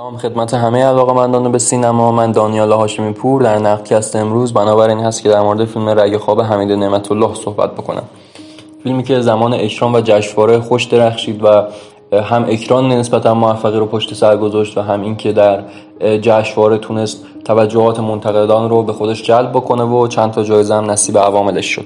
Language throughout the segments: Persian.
سلام خدمت همه علاقمندان به سینما. من دانیال هاشمی پور در نقدکست امروز. بنابراین هست که در مورد فیلم رگ خواب حمید نعمت الله صحبت بکنم. فیلمی که زمان اکران و جشنواره خوش درخشید و هم اکران نسبتا موفقی رو پشت سر گذاشت و هم اینکه در جشنواره تونست توجهات منتقدان رو به خودش جلب بکنه و چند تا جایزه هم نصیب عواملش شد.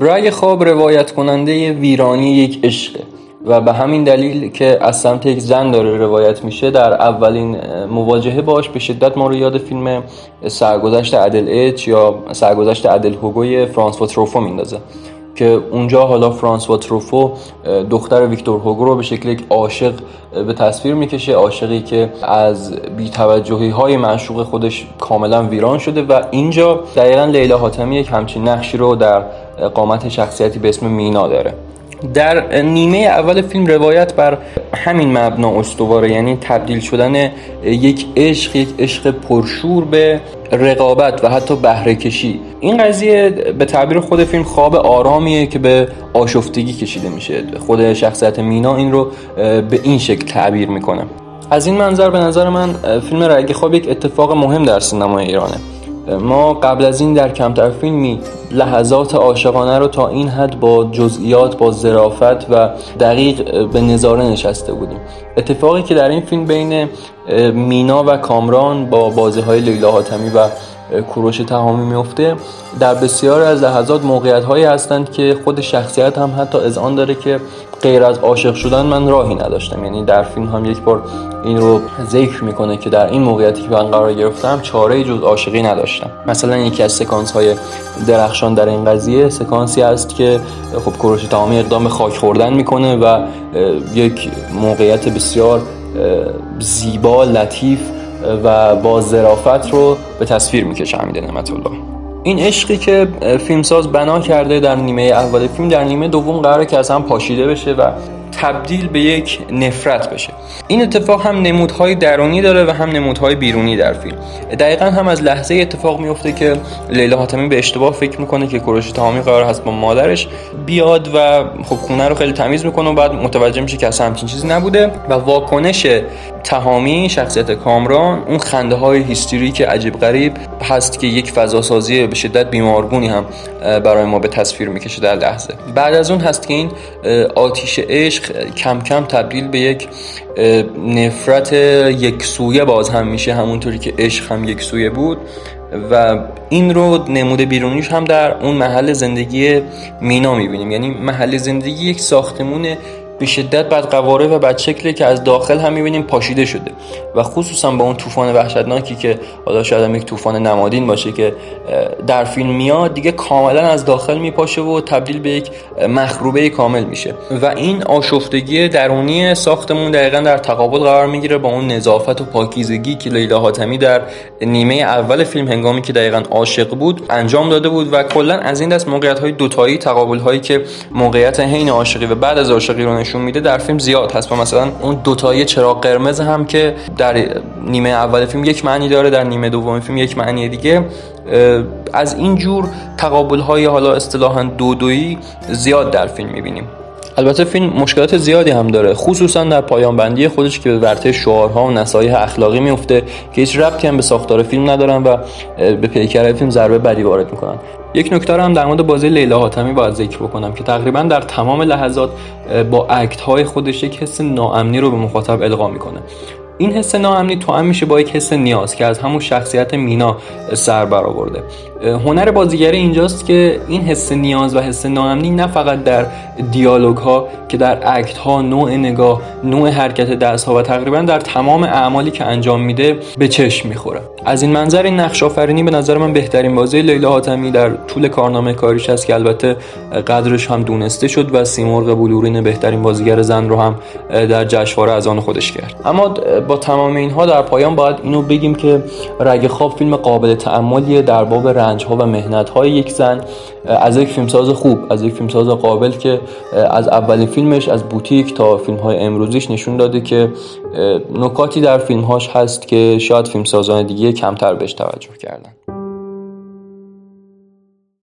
رگ خواب روایت کننده ویرانی یک عشقه. و به همین دلیل که از سمت یک زن داره روایت میشه در اولین مواجهه باش به شدت ما رو یاد فیلم سرگذشت عدل اچ یا سرگذشت عدل هوگوی فرانس و تروفو میندازه. که اونجا حالا فرانس و تروفو دختر ویکتور هوگو رو به شکل یک عاشق به تصویر می‌کشه عاشقی که از بیتوجهی های معشوق خودش کاملا ویران شده و اینجا دقیقا لیلا حاتمی یک همچین نقشی رو در قامت شخصیتی به اسم مینا داره. در نیمه اول فیلم روایت بر همین مبنا استواره یعنی تبدیل شدن یک عشق یک عشق پرشور به رقابت و حتی بهره کشی. این قضیه به تعبیر خود فیلم خواب آرامیه که به آشفتگی کشیده میشه. خود شخصیت مینا این رو به این شکل تعبیر می‌کنه. از این منظر به نظر من فیلم رگ خواب یک اتفاق مهم در سینما ایرانه. ما قبل از این در کمتر فیلمی لحظات عاشقانه رو تا این حد با جزئیات با ظرافت و دقیق به نظاره نشسته بودیم. اتفاقی که در این فیلم بین مینا و کامران با بازی های لیلا حاتمی و کوروش تهامی میفته در بسیار از لحظات موقعیت هایی هستند که خود شخصیت هم حتی از آن داره که غیر از عاشق شدن من راهی نداشتم. یعنی در فیلم هم یک بار این رو ذکر می‌کنه که در این موقعیتی که من قرار گرفتم چاره جز عاشقی نداشتم. مثلا یکی از سکانس های درخشان در این قضیه سکانسی است که خب کوروش تمامی اقدام خاک خوردن می‌کنه و یک موقعیت بسیار زیبا لطیف و با ظرافت رو به تصویر می‌کشه. حمید نعمت الله این عشقی که فیلمساز بنا کرده در نیمه اول فیلم در نیمه دوم قراره که هم پاشیده بشه و تبدیل به یک نفرت بشه. این اتفاق هم نمودهای درونی داره و هم نمودهای بیرونی در فیلم. دقیقا هم از لحظه اتفاق میفته که لیلا حاتمی به اشتباه فکر می‌کنه که کوروش تمامی قرار هست با مادرش بیاد و خب خونه رو خیلی تمیز می‌کنه و بعد متوجه میشه که اصلا همچین چیزی نبوده و واکنش تهامی شخصیت کامران اون خنده های هیستری که عجیب غریب هست که یک فضا سازی به شدت بیمارگونی هم برای ما به تصویر می‌کشه در لحظه. بعد از اون هست که این آتیش عشق کم کم تبدیل به یک نفرت یک سویه باز هم میشه همونطوری که عشق هم یک سویه بود. و این رو نموده بیرونیش هم در اون محل زندگی مینا می‌بینیم. یعنی محل زندگی یک ساختمون به شدت بد قواره و بد شکلی که از داخل هم می‌بینیم پاشیده شده. و خصوصا با اون طوفان وحشتناکی که حالا شاید هم یک طوفان نمادین باشه که در فیلم میاد دیگه کاملا از داخل میپاشه و تبدیل به یک مخروبه کامل میشه. و این آشفتگی درونی ساختمون دقیقا در تقابل قرار می‌گیره با اون نظافت و پاکیزگی که لیلا حاتمی در نیمه اول فیلم هنگامی که دقیقا عاشق بود انجام داده بود و کلا از این دست موقعیت های دوتایی تقابل هایی که موقعیت حین عاشقی و بعد از عاشقی رو نشون میده در فیلم زیاد هست. و مثلا اون دوتایی چراغ قرمز هم که در نیمه اول فیلم یک معنی داره در نیمه دوم فیلم یک معنی دیگه. از این جور تقابل های حالا اصطلاحا دو دویی زیاد در فیلم می‌بینیم. البته فیلم مشکلات زیادی هم داره خصوصا در پایان بندی خودش که به ورته شعارها و نصایح اخلاقی میفته که هیچ ربطی هم به ساختار فیلم ندارن و به پیکر فیلم ضربه بدی وارد می‌کنن. یک نکته هم در مورد بازی لیلا حاتمی باید ذکر بکنم که تقریبا در تمام لحظات با اکت های خودش یک حس ناامنی رو به مخاطب القا می‌کنه. این حس ناامنی تو میشه با یک حس نیاز که از همون شخصیت مینا سر برآورده. هنر بازیگری اینجاست که این حس نیاز و حس ناامنی نه فقط در دیالوگ ها که در اکت ها نوع نگاه نوع حرکت دست ها و تقریبا در تمام اعمالی که انجام میده به چشم می‌خوره. از این منظر این نقش آفرینی به نظر من بهترین بازی لیلا حاتمی در طول کارنامه کاریش است که البته قدرش هم دونسته شد و سیمرغ بلورین بهترین بازیگر زن رو هم در جشنواره از آن خودش کرد. اما با تمام اینها در پایان باید اینو بگیم که رگ خواب فیلم قابل تأملیه در باب رنج ها و مهنت های یک زن از یک فیلمساز خوب از یک فیلمساز قابل که از اولین فیلمش از بوتیک تا فیلم های امروزیش نشون داده که نکاتی در فیلمهاش هست که شاید فیلمسازان دیگه کمتر بهش توجه کردن.